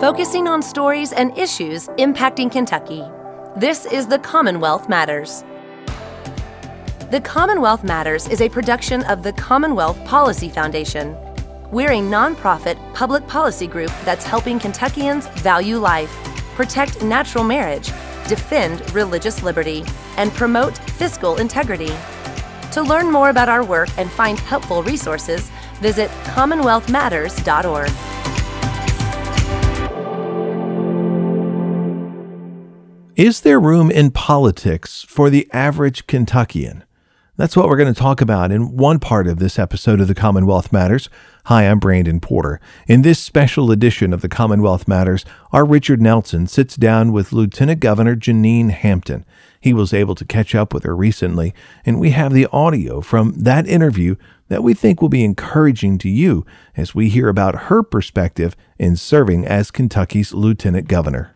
focusing on stories and issues impacting Kentucky. This is The Commonwealth Matters. The Commonwealth Matters is a production of the Commonwealth Policy Foundation. We're a nonprofit public policy group that's helping Kentuckians value life, protect natural marriage, defend religious liberty, and promote fiscal integrity. To learn more about our work and find helpful resources, visit commonwealthmatters.org. Is there room in politics for the average Kentuckian? That's what we're going to talk about in one part of this episode of the Commonwealth Matters. Hi, I'm Brandon Porter. In this special edition of the Commonwealth Matters, our Richard Nelson sits down with Lieutenant Governor Jenean Hampton. He was able to catch up with her recently, and we have the audio from that interview that we think will be encouraging to you as we hear about her perspective in serving as Kentucky's Lieutenant Governor.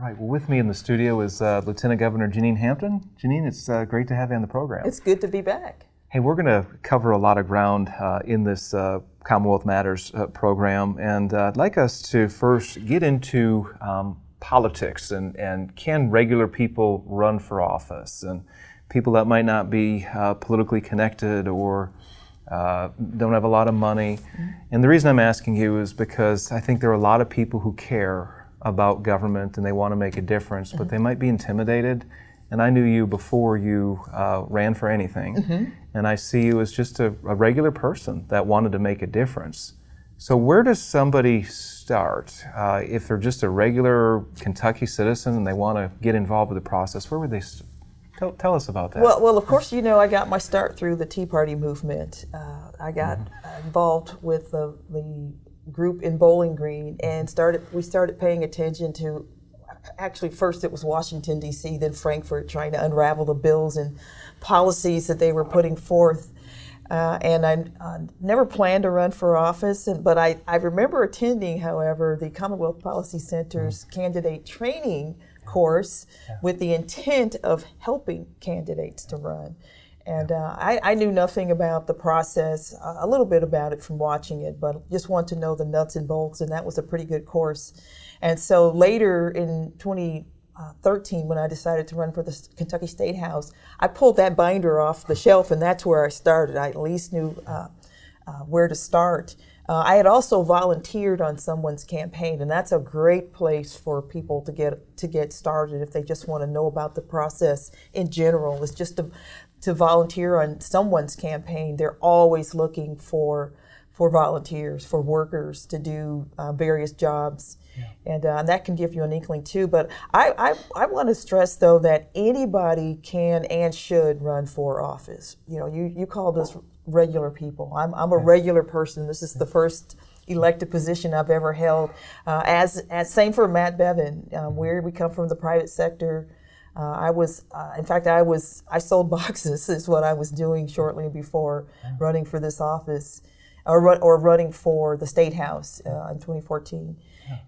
All right. Well, with me in the studio is uh, Lieutenant Governor Jenean Hampton. Jenean, it's uh, great to have you on the program. It's good to be back. Hey, we're going to cover a lot of ground uh, in this uh, Commonwealth Matters uh, program, and uh, I'd like us to first get into um, politics and, and can regular people run for office, and people that might not be politically connected or don't have a lot of money. Mm-hmm. And the reason I'm asking you is because I think there are a lot of people who care about government and they want to make a difference, but mm-hmm. they might be intimidated. And I knew you before you uh, ran for anything. Mm-hmm. And I see you as just a, a, regular person that wanted to make a difference. So, where does somebody start? Uh, if they're just a regular Kentucky citizen and they want to get involved with the process, where would they start? Tell, tell, us about that. Well, well, of course, you know I got my start through the Tea Party movement. Uh, I got mm-hmm. involved with the, the group in Bowling Green and started we started paying attention to actually first it was Washington D.C. then Frankfort trying to unravel the bills and policies that they were putting forth. Uh, and I uh, never planned to run for office, and, but I, I remember attending, however, the Commonwealth Policy Center's mm-hmm. candidate training course yeah. with the intent of helping candidates to run. And uh, I, I, knew nothing about the process, uh, a little bit about it from watching it, but just wanted to know the nuts and bolts, and that was a pretty good course. And so later in 2013, when I decided to run for the Kentucky State House, I pulled that binder off the shelf, and that's where I started. I at least knew uh, uh where to start. Uh, I had also volunteered on someone's campaign, and that's a great place for people to get to get started if they just want to know about the process in general. It's just a, to volunteer on someone's campaign, they're always looking for for volunteers, for workers to do uh, various jobs. Yeah. And uh, that can give you an inkling too. But I, I, I want to stress though that anybody can and should run for office. You know, you, you call this regular people. I'm, I'm a regular person. This is the first elected position I've ever held. Uh, as, as same for Matt Bevin, um, where we come from the private sector. Uh, I was, uh, in fact, I was, I sold boxes is what I was doing shortly before running for this office, or or running for the state house uh, in 2014.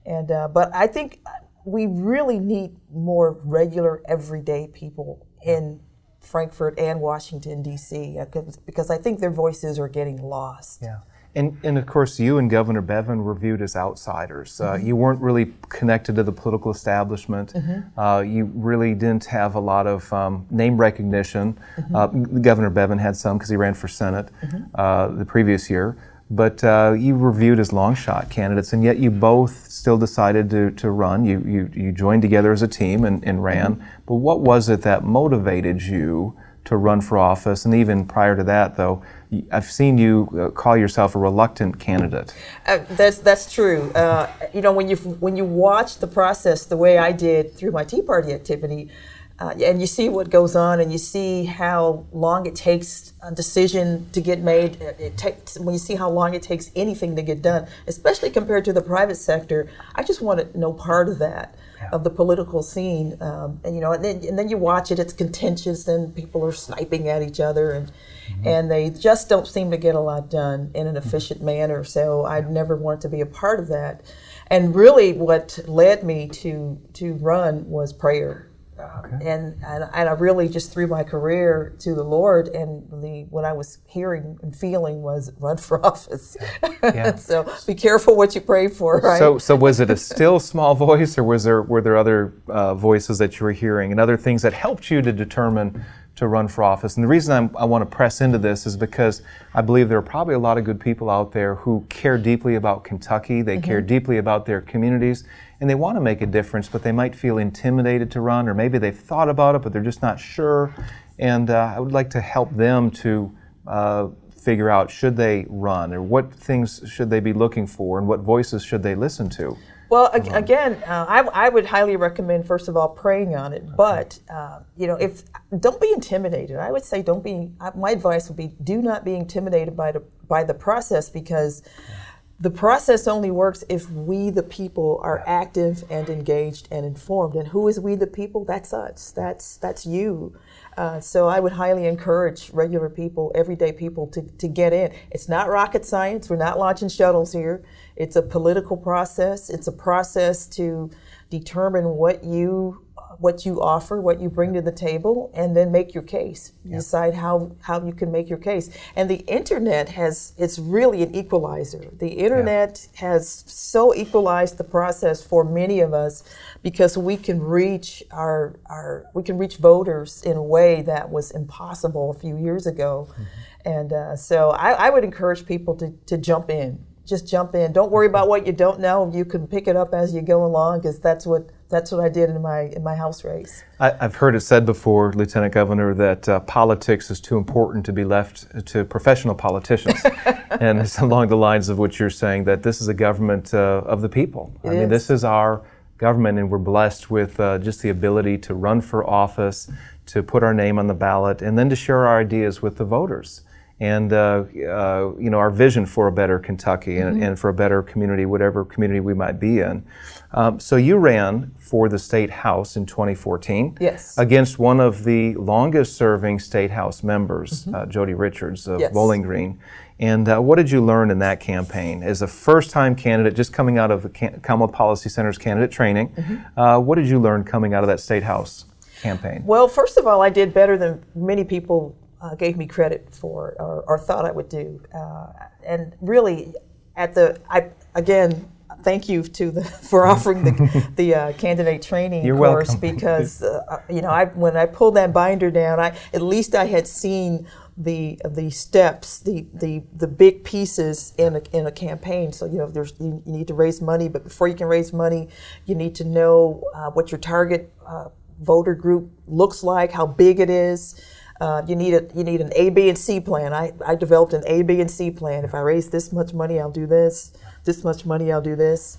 And uh, but I think we really need more regular, everyday people in Frankfort and Washington D.C. Uh, because I think their voices are getting lost. Yeah. And, and of course, you and Governor Bevin were viewed as outsiders. Uh, mm-hmm. You weren't really connected to the political establishment. Mm-hmm. Uh, you really didn't have a lot of um, name recognition. Mm-hmm. Uh, Governor Bevin had some because he ran for Senate mm-hmm. uh, the previous year. But uh, you were viewed as long shot candidates, and yet you both still decided to, to run. You, you, you joined together as a team and, and ran. Mm-hmm. But what was it that motivated you to run for office? And even prior to that, though, I've seen you uh, call yourself a reluctant candidate. Uh, that's that's true. Uh, you know, when you when you watch the process the way I did through my Tea Party activity, uh, and you see what goes on, and you see how long it takes a decision to get made. It, it takes when you see how long it takes anything to get done, especially compared to the private sector. I just wanted no part of that of the political scene. Um, and you know, and then, and then you watch it; it's contentious, and people are sniping at each other, and mm-hmm. and they just don't seem to get a lot done in an efficient mm-hmm. manner. So I never wanted to be a part of that. And really, what led me to to run was prayer. Okay. And, and and I really just threw my career to the Lord, and the what I was hearing and feeling was run for office. Yeah. so be careful what you pray for, right? So so was it a still small voice, or was there were there other uh, voices that you were hearing and other things that helped you to determine to run for office? And the reason I'm, i want to press into this is because I believe there are probably a lot of good people out there who care deeply about Kentucky. They mm-hmm. care deeply about their communities, and they want to make a difference, but they might feel intimidated to run, or maybe they've thought about it, but they're just not sure. And uh, I would like to help them to uh, figure out should they run, or what things should they be looking for, and what voices should they listen to. Well, again, uh, I, I, would highly recommend, first of all, praying on it. But uh, you know, if don't be intimidated. I would say don't be. My advice would be do not be intimidated by the by the process because. Yeah the process only works if we, the people, are active and engaged and informed. And who is we, the people? That's us. That's that's you. Uh, so I would highly encourage regular people, everyday people, to, to get in. It's not rocket science. We're not launching shuttles here. It's a political process. It's a process to determine what you what you offer, what you bring to the table, and then make your case. Yep. Decide how, how you can make your case. And the internet has, it's really an equalizer. The internet has so equalized the process for many of us because we can reach our, our we can reach voters in a way that was impossible a few years ago. Mm-hmm. And uh, so I, I would encourage people to, to jump in just jump in. Don't worry about what you don't know. You can pick it up as you go along because that's what that's what I did in my in my house race. I, have heard it said before, Lieutenant Governor, that uh, politics is too important to be left to professional politicians, and it's along the lines of what you're saying that this is a government uh, of the people. It I mean, this is our government, and we're blessed with uh, just the ability to run for office, to put our name on the ballot, and then to share our ideas with the voters and uh, uh, you know our vision for a better Kentucky and, mm-hmm. and, for a better community, whatever community we might be in. Um, so you ran for the state house in 2014. Yes. Against one of the longest-serving state house members, mm-hmm. uh, Jody Richards of yes. Bowling Green. And uh, what did you learn in that campaign? As a first-time candidate, just coming out of the Commonwealth Policy Center's candidate training, mm-hmm. Uh, what did you learn coming out of that state house campaign? Well, first of all, I did better than many people uh, gave me credit for or, or thought I would do. Uh, and really, at the I again thank you to the for offering the the uh, candidate training You're course welcome. because uh, uh, you know I when I pulled that binder down, I at least I had seen the the steps, the the the big pieces in a, in a campaign. So you know there's you, you need to raise money, but before you can raise money, you need to know uh, what your target uh, voter group looks like, how big it is. Uh, you need a you need an A, B, and C plan. I, I developed an A, B, and C plan. If I raise this much money, I'll do this. This much money, I'll do this.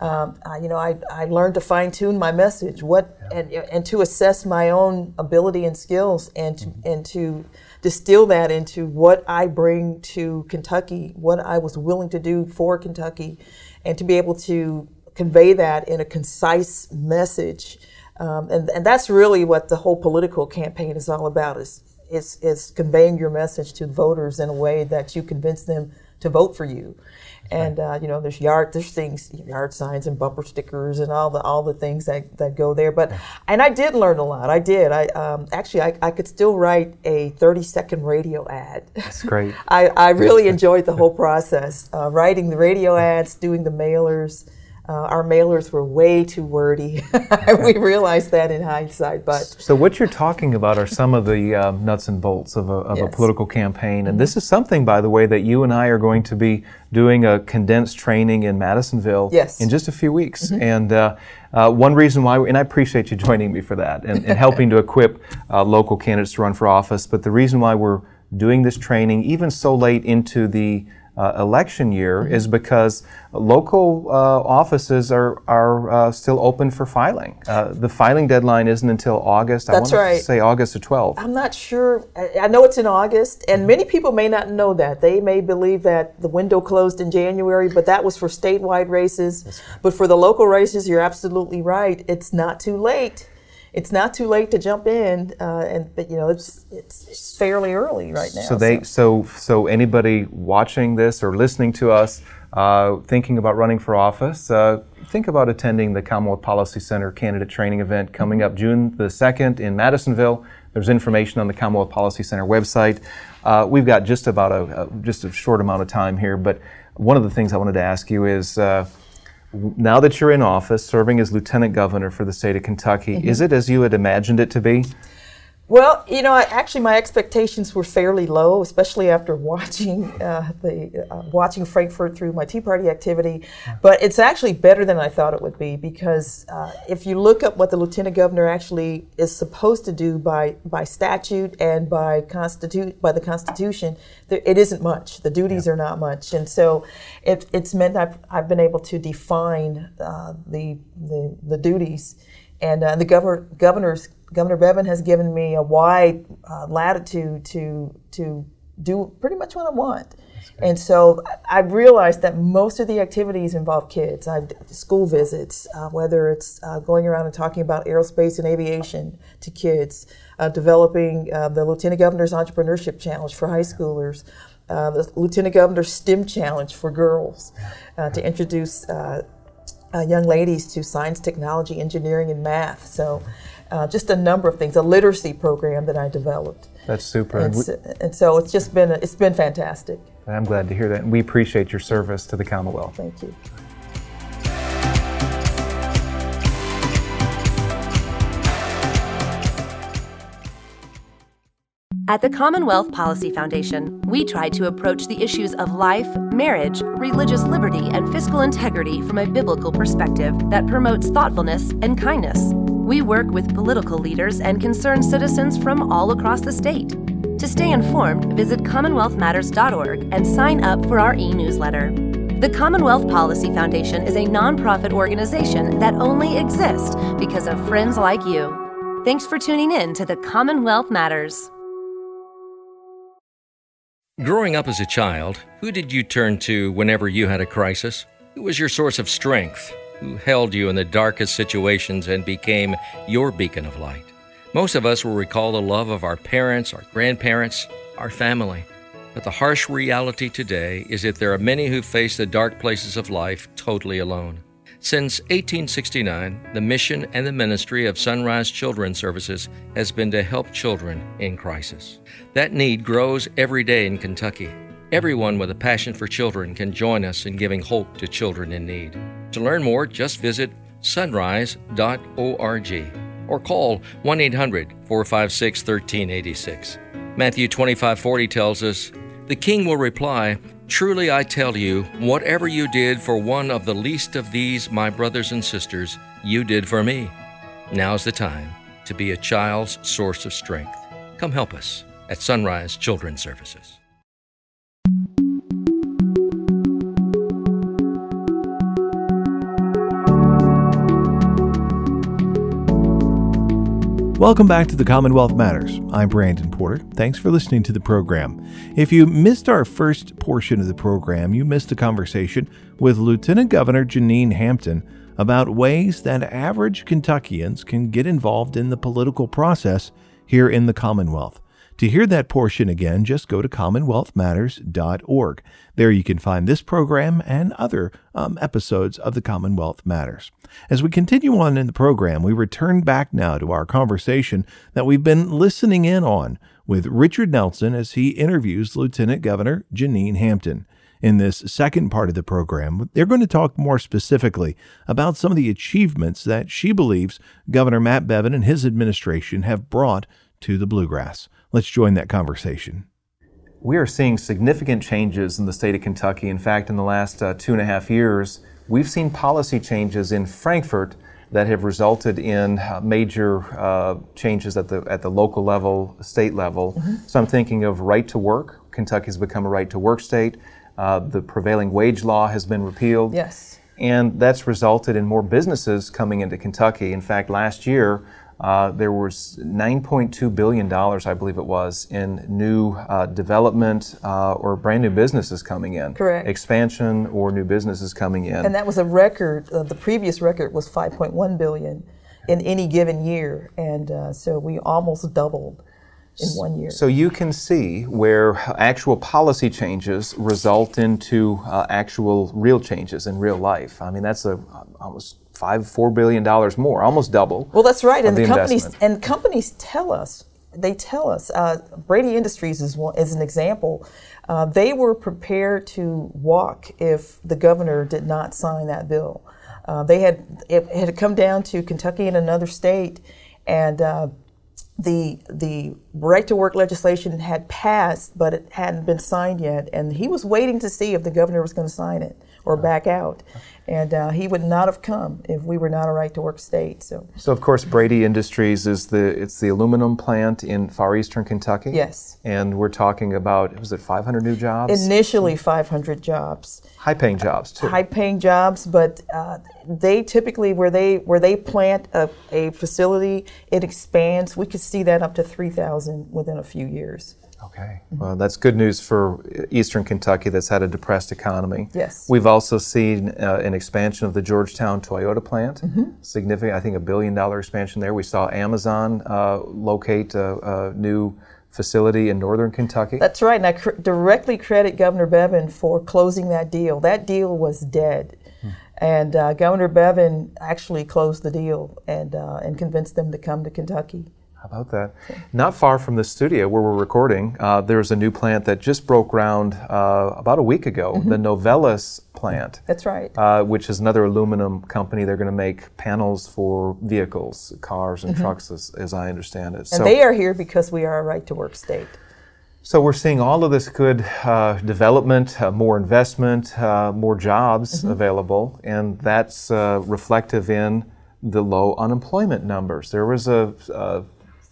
Um, I, you know, I, I learned to fine tune my message, what and and to assess my own ability and skills, and to, mm-hmm. and to distill that into what I bring to Kentucky, what I was willing to do for Kentucky, and to be able to convey that in a concise message um, and, and that's really what the whole political campaign is all about is, is, is conveying your message to voters in a way that you convince them to vote for you. And uh, you know, there's yard, there's things, yard signs and bumper stickers and all the all the things that, that go there. But and I did learn a lot. I did. I um, actually I, I could still write a 30 second radio ad. That's great. I, I really enjoyed the whole process, uh, writing the radio ads, doing the mailers. Uh, our mailers were way too wordy. we realized that in hindsight, but so what you're talking about are some of the uh, nuts and bolts of, a, of yes. a, political campaign, and mm-hmm. this is something, by the way, that you and I are going to be doing a condensed training in Madisonville yes. in just a few weeks. Mm-hmm. And uh, uh, one reason why, and I appreciate you joining me for that and, and helping to equip uh, local candidates to run for office. But the reason why we're doing this training, even so late into the uh, election year mm-hmm. is because local uh, offices are, are uh, still open for filing. Uh, the filing deadline isn't until August. That's I want right. to say August the 12th. I'm not sure. I know it's in August, and mm-hmm. many people may not know that. They may believe that the window closed in January, but that was for statewide races. Right. But for the local races, you're absolutely right. It's not too late it's not too late to jump in, uh, and but you know it's, it's fairly early right now. So they so so anybody watching this or listening to us, uh, thinking about running for office, uh, think about attending the Commonwealth Policy Center candidate training event coming up June the 2nd in Madisonville. There's information on the Commonwealth Policy Center website. Uh, we've got just about a, a, just a short amount of time here, but one of the things I wanted to ask you is uh, now that you're in office, serving as lieutenant governor for the state of Kentucky, mm-hmm. is it as you had imagined it to be? Well, you know, I, actually, my expectations were fairly low, especially after watching uh, the uh, watching Frankfort through my Tea Party activity. But it's actually better than I thought it would be because uh, if you look up what the lieutenant governor actually is supposed to do by by statute and by constitute by the Constitution, there, it isn't much. The duties yeah. are not much, and so it, it's meant I've, I've been able to define uh, the, the the duties, and uh, the governor governor's Governor Bevin has given me a wide uh, latitude to to do pretty much what I want. And so I realized that most of the activities involve kids. I've school visits, uh, whether it's uh, going around and talking about aerospace and aviation to kids, uh, developing uh, the Lieutenant Governor's Entrepreneurship Challenge for high schoolers, uh, the Lieutenant Governor's STEM Challenge for girls, uh, to introduce young ladies to science, technology, engineering, and math. So uh, just a number of things, a literacy program that I developed. That's super. And, and so it's just been it's been fantastic. I'm glad to hear that, and we appreciate your service to the Commonwealth. Thank you. At the Commonwealth Policy Foundation, we try to approach the issues of life, marriage, religious liberty, and fiscal integrity from a biblical perspective that promotes thoughtfulness and kindness. We work with political leaders and concerned citizens from all across the state. To stay informed, visit CommonwealthMatters.org and sign up for our e newsletter. The Commonwealth Policy Foundation is a nonprofit organization that only exists because of friends like you. Thanks for tuning in to the Commonwealth Matters. Growing up as a child, who did you turn to whenever you had a crisis? Who was your source of strength? Who held you in the darkest situations and became your beacon of light. Most of us will recall the love of our parents, our grandparents, our family. But the harsh reality today is that there are many who face the dark places of life totally alone. Since 1869, the mission and the ministry of Sunrise Children's Services has been to help children in crisis. That need grows every day in Kentucky. Everyone with a passion for children can join us in giving hope to children in need. To learn more, just visit sunrise.org or call 1 800 456 1386. Matthew 25:40 tells us, "The king will reply, Truly I tell you, whatever you did for one of the least of these my brothers and sisters, you did for me." Now's the time to be a child's source of strength. Come help us at Sunrise Children's Services. Welcome back to the Commonwealth Matters. I'm Brandon Porter. Thanks for listening to the program. If you missed our first portion of the program, you missed a conversation with Lieutenant Governor Jenean Hampton about ways that average Kentuckians can get involved in the political process here in the Commonwealth. To hear that portion again, just go to commonwealthmatters.org. There you can find this program and other um, episodes of the Commonwealth Matters. As we continue on in the program, we return back now to our conversation that we've been listening in on with Richard Nelson as he interviews Lieutenant Governor Jenean Hampton. In this second part of the program, they're going to talk more specifically about some of the achievements that she believes Governor Matt Bevin and his administration have brought to the bluegrass. Let's join that conversation. We are seeing significant changes in the state of Kentucky. In fact, in the last uh, two and a half years, we've seen policy changes in Frankfort that have resulted in uh, major uh, changes at the at the local level, state level. Mm-hmm. So I'm thinking of right to work. Kentucky has become a right to work state. Uh, the prevailing wage law has been repealed. Yes. And that's resulted in more businesses coming into Kentucky. In fact, last year, uh, there was 9.2 billion dollars, I believe it was, in new uh, development uh, or brand new businesses coming in. Correct. Expansion or new businesses coming in. And that was a record. Uh, the previous record was 5.1 billion in any given year, and uh, so we almost doubled. in one year. So you can see where actual policy changes result into uh, actual real changes in real life. I mean, that's a almost five, four billion dollars more, almost double. Well, that's right, and the the companies investment. and companies tell us. They tell us. Uh, Braidy Industries is one, is an example. Uh, they were prepared to walk if the governor did not sign that bill. Uh, they had it had come down to Kentucky and another state, and uh, the the right to work legislation had passed, but it hadn't been signed yet, and he was waiting to see if the governor was going to sign it or back out, and uh, he would not have come if we were not a right to work state. So So of course, Braidy Industries is the it's the aluminum plant in far eastern Kentucky. Yes. And we're talking about was it 500 new jobs? initially 500 jobs, High-paying jobs too. high-paying jobs, but uh, they typically where they where they plant a, a facility, it expands. We could see that up to 3,000 within a few years. Okay. Well, that's good news for Eastern Kentucky that's had a depressed economy. Yes. We've also seen uh, an expansion of the Georgetown Toyota plant. Significant, I think a billion dollar expansion there. We saw Amazon uh, locate a, a new facility in northern Kentucky. That's right, and I cr- directly credit Governor Bevin for closing that deal. That deal was dead, and uh, Governor Bevin actually closed the deal and uh, and convinced them to come to Kentucky. How about that? Not far from the studio where we're recording, uh, there's a new plant that just broke ground uh, about a week ago, the Novelis plant. That's right. uh, which is another aluminum company. They're going to make panels for vehicles, cars, and trucks, as, as I understand it. Mm-hmm. and they are here because we are a right to work state. so we're seeing all of this good uh, development, uh, more investment, uh, more jobs Mm-hmm. available, and that's uh, reflective in the low unemployment numbers. There was a, a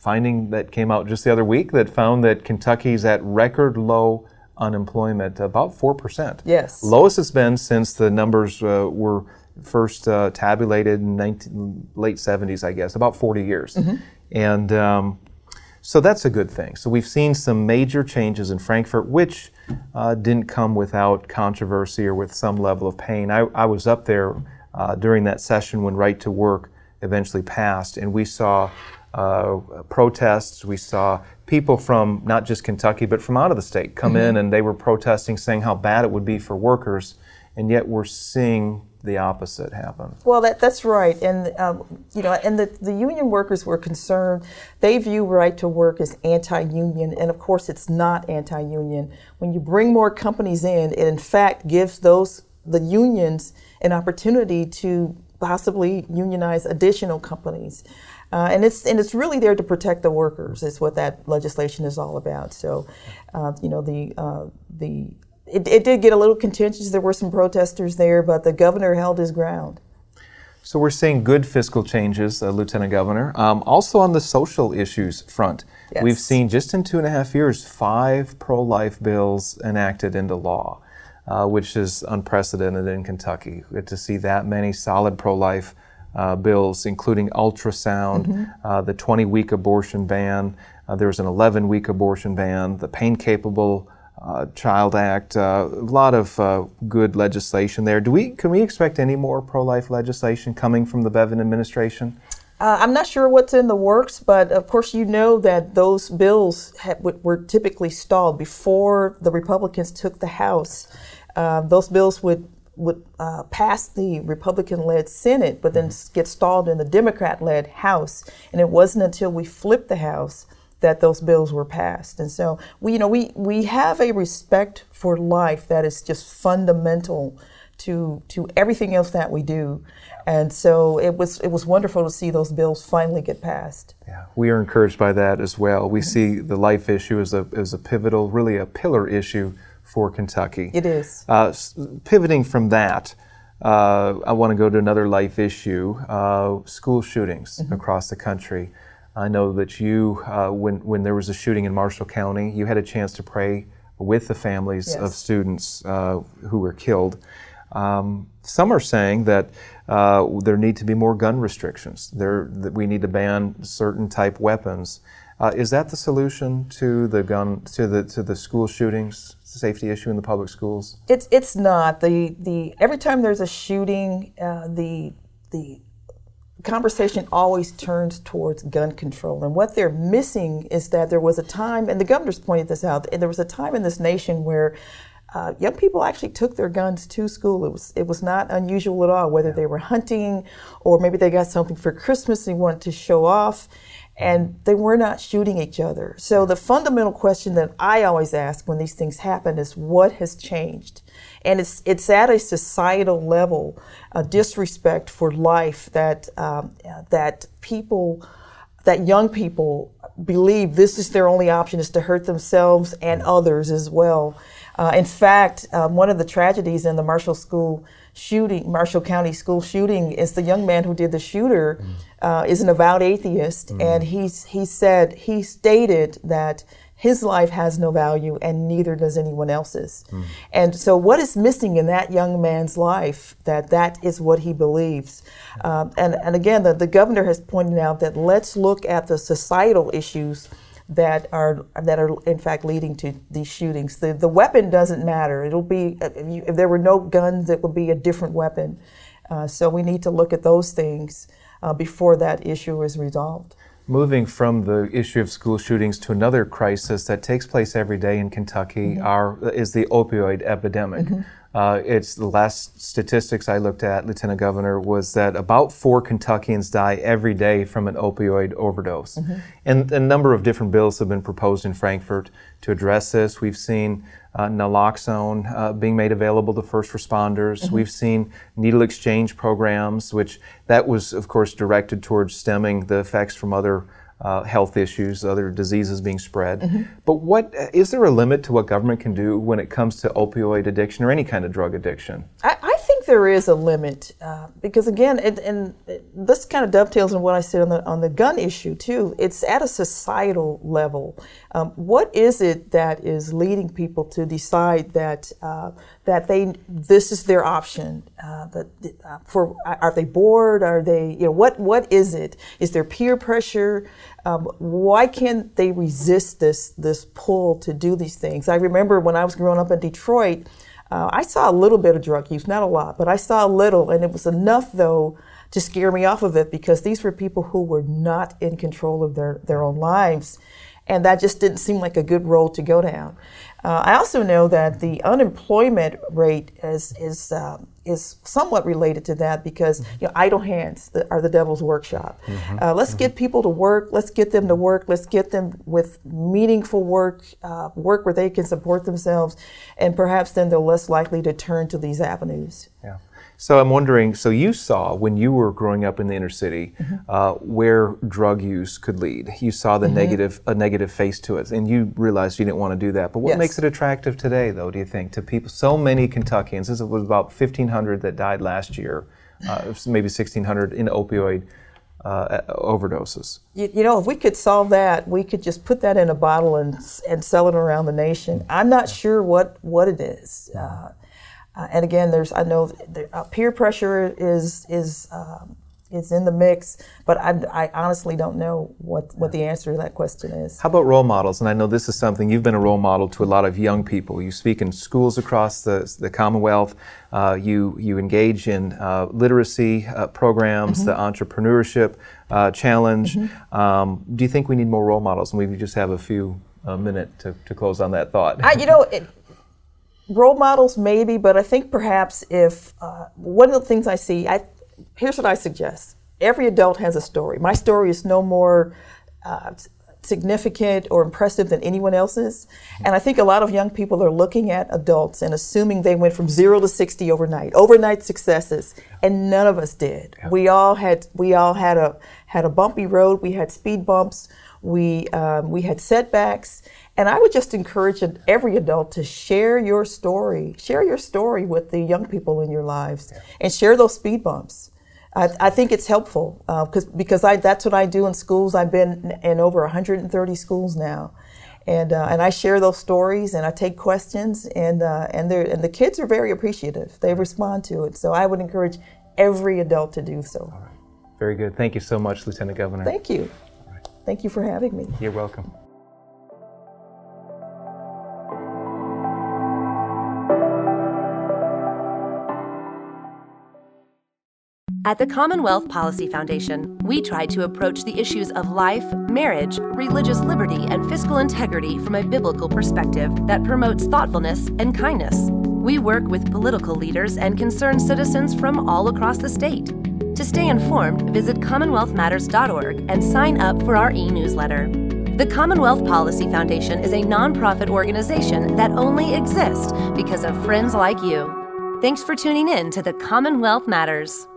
finding that came out just the other week that found that Kentucky's at record low unemployment, about 4%. Yes. Lowest it's been since the numbers uh, were first uh, tabulated in 19, late 70s, I guess, about 40 years. And um, so that's a good thing. So we've seen some major changes in Frankfort, which uh, didn't come without controversy or with some level of pain. I, I was up there uh, during that session when Right to Work eventually passed, and we saw uh, protests. We saw people from not just Kentucky, but from out of the state come in and they were protesting, saying how bad it would be for workers, and yet we're seeing the opposite happen. Well, that, that's right, and um, you know, and the, the union workers were concerned. They view right to work as anti-union, and of course, it's not anti-union. When you bring more companies in, it in fact gives those the unions an opportunity to possibly unionize additional companies. Uh, and it's and it's really there to protect the workers. Is what that legislation is all about. So, uh, you know, the uh, the it, it did get a little contentious. There were some protesters there, but the governor held his ground. So we're seeing good fiscal changes, uh, Lieutenant Governor. Um, also on the social issues front, Yes. we've seen just in two and a half years five pro-life bills enacted into law, uh, which is unprecedented in Kentucky. To see that many solid pro-life uh, bills, including ultrasound, uh, the 20-week abortion ban. Uh, there was an 11-week abortion ban, the pain-capable uh, Child Act, uh, a lot of uh, good legislation there. Do we can we expect any more pro-life legislation coming from the Bevin administration? Uh, I'm not sure what's in the works, but of course, you know that those bills ha- were typically stalled before the Republicans took the House. Uh, those bills would would uh, pass the Republican-led Senate, but then get stalled in the Democrat-led House. And it wasn't until we flipped the House that those bills were passed. And so we, you know, we we have a respect for life that is just fundamental to to everything else that we do. And so it was it was wonderful to see those bills finally get passed. Yeah, we are encouraged by that as well. We see the life issue as a as a pivotal, really a pillar issue for Kentucky. It is. Uh, pivoting from that, uh, I want to go to another life issue: uh, school shootings Mm-hmm. across the country. I know that you, uh, when when there was a shooting in Marshall County, you had a chance to pray with the families of students uh, who were killed. Um, some are saying that uh, there need to be more gun restrictions. There, that we need to ban certain type weapons. Uh, is that the solution to the gun to the to the school shootings safety issue in the public schools? It's it's not the the every time there's a shooting, uh, the the conversation always turns towards gun control. And what they're missing is that there was a time, and the governor's pointed this out, and there was a time in this nation where uh, young people actually took their guns to school. It was it was not unusual at all, whether they were hunting or maybe they got something for Christmas and wanted to show off, and they were not shooting each other. So the fundamental question that I always ask when these things happen is, what has changed? And it's it's at a societal level, a disrespect for life that um, that people, that young people believe this is their only option is to hurt themselves and others as well. Uh, in fact, um, one of the tragedies in the Marshall School shooting, Marshall County School shooting, is the young man who did the shooter mm. uh, is an avowed atheist, mm. and he's he said he stated that his life has no value and neither does anyone else's. Mm. And so, what is missing in that young man's life that that is what he believes? Um, and and again, the, the governor has pointed out that let's look at the societal issues that are that are in fact leading to these shootings. The the weapon doesn't matter. It'll be if, you, if there were no guns, it would be a different weapon. Uh, so we need to look at those things uh, before that issue is resolved. Moving from the issue of school shootings to another crisis that takes place every day in Kentucky mm-hmm. are, is the opioid epidemic. Mm-hmm. Uh, it's the last statistics I looked at, Lieutenant Governor, was that about four Kentuckians die every day from an opioid overdose. Mm-hmm. And a number of different bills have been proposed in Frankfort to address this. We've seen uh, naloxone uh, being made available to first responders. Mm-hmm. We've seen needle exchange programs, which that was, of course, directed towards stemming the effects from other uh, health issues, other diseases being spread. Mm-hmm. But what is there a limit to what government can do when it comes to opioid addiction or any kind of drug addiction? I, I think there is a limit uh, because again, it, and it, this kind of dovetails on what I said on the on the gun issue too. It's at a societal level. Um, what is it that is leading people to decide that uh, that they this is their option? Uh, that uh, for are they bored? Are they you know what what is it? Is there peer pressure? Um, why can't they resist this this pull to do these things? I remember when I was growing up in Detroit, uh, I saw a little bit of drug use, not a lot, but I saw a little, and it was enough though to scare me off of it because these were people who were not in control of their their own lives, and that just didn't seem like a good road to go down. Uh, I also know that the unemployment rate is is um, is somewhat related to that because mm-hmm. you know idle hands are the devil's workshop. Mm-hmm. Uh, let's mm-hmm. get people to work. Let's get them to work. Let's get them with meaningful work, uh, work where they can support themselves, and perhaps then they're less likely to turn to these avenues. Yeah. So I'm wondering, so you saw when you were growing up in the inner city mm-hmm. uh, where drug use could lead. You saw the mm-hmm. negative, a negative face to it, and you realized you didn't want to do that. But what yes. makes it attractive today, though? Do you think to people? So many Kentuckians. This was about 1,500 that died last year, uh, maybe 1,600 in opioid. Uh, overdoses. You, you, know, if we could solve that, we could just put that in a bottle and and sell it around the nation. I'm not sure what what it is. Uh, uh, and again, there's I know the, uh, peer pressure is is um, is in the mix, but I, I, honestly don't know what, what the answer to that question is. How about role models? And I know this is something you've been a role model to a lot of young people. You speak in schools across the, the Commonwealth. Uh, you you engage in uh, literacy uh, programs, mm-hmm. the entrepreneurship uh, challenge. Mm-hmm. Um, do you think we need more role models? And we just have a few a minute to, to close on that thought. I, you know. It, role models maybe but i think perhaps if uh, one of the things i see I, here's what i suggest. Every adult has a story. My story is no more uh, significant or impressive than anyone else's. And i think a lot of young people are looking at adults and assuming they went from zero to 60 overnight overnight successes and none of us did. We all had we all had a had a bumpy road. We had speed bumps we um, we had setbacks and I would just encourage every adult to share your story, share your story with the young people in your lives, yeah. and share those speed bumps. I, I think it's helpful because uh, because I that's what I do in schools. I've been in over 130 schools now, and uh, and I share those stories and I take questions and uh, and and the kids are very appreciative. They respond to it. So I would encourage every adult to do so. Very good. Thank you so much, Lieutenant Governor. Thank you. Thank you for having me. You're welcome. At the Commonwealth Policy Foundation, we try to approach the issues of life, marriage, religious liberty, and fiscal integrity from a biblical perspective that promotes thoughtfulness and kindness. We work with political leaders and concerned citizens from all across the state. To stay informed, visit CommonwealthMatters.org and sign up for our e newsletter. The Commonwealth Policy Foundation is a nonprofit organization that only exists because of friends like you. Thanks for tuning in to the Commonwealth Matters.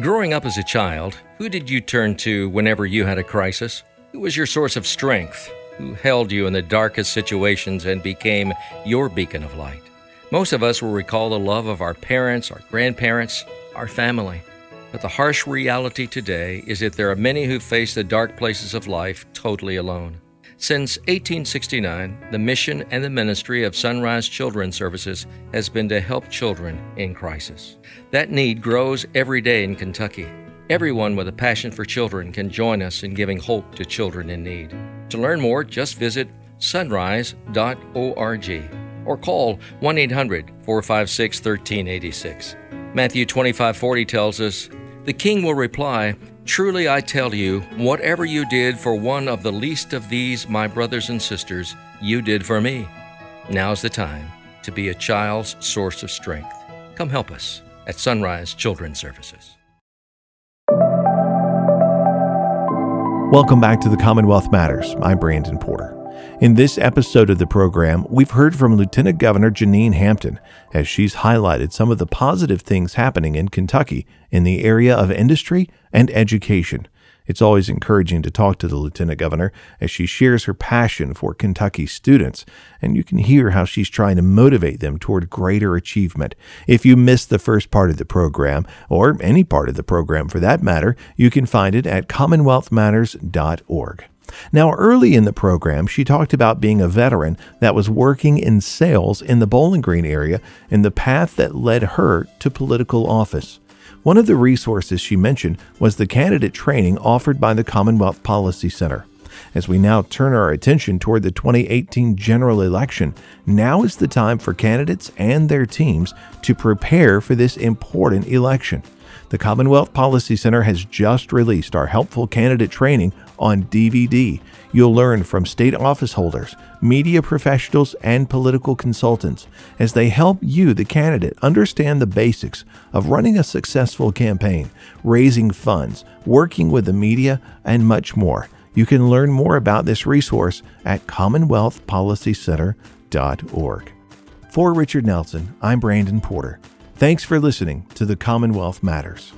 Growing up as a child, who did you turn to whenever you had a crisis? Who was your source of strength? Who held you in the darkest situations and became your beacon of light? Most of us will recall the love of our parents, our grandparents, our family. But the harsh reality today is that there are many who face the dark places of life totally alone. Since 1869, the mission and the ministry of Sunrise Children's Services has been to help children in crisis. That need grows every day in Kentucky. Everyone with a passion for children can join us in giving hope to children in need. To learn more, just visit sunrise.org or call 1 800 456 1386. Matthew 25:40 tells us, "The king will reply, Truly I tell you, whatever you did for one of the least of these, my brothers and sisters, you did for me. Now's the time to be a child's source of strength. Come help us at Sunrise Children's Services. Welcome back to the Commonwealth Matters. I'm Brandon Porter. In this episode of the program, we've heard from Lieutenant Governor Jenean Hampton as she's highlighted some of the positive things happening in Kentucky in the area of industry and education. It's always encouraging to talk to the Lieutenant Governor as she shares her passion for Kentucky students, and you can hear how she's trying to motivate them toward greater achievement. If you missed the first part of the program, or any part of the program for that matter, you can find it at commonwealthmatters.org. Now, early in the program, she talked about being a veteran that was working in sales in the Bowling Green area and the path that led her to political office. One of the resources she mentioned was the candidate training offered by the Commonwealth Policy Center. As we now turn our attention toward the 2018 general election, now is the time for candidates and their teams to prepare for this important election. The Commonwealth Policy Center has just released our helpful candidate training on DVD. You'll learn from state office holders, media professionals, and political consultants as they help you, the candidate, understand the basics of running a successful campaign, raising funds, working with the media, and much more. You can learn more about this resource at CommonwealthPolicyCenter.org. For Richard Nelson, I'm Brandon Porter. Thanks for listening to the Commonwealth Matters.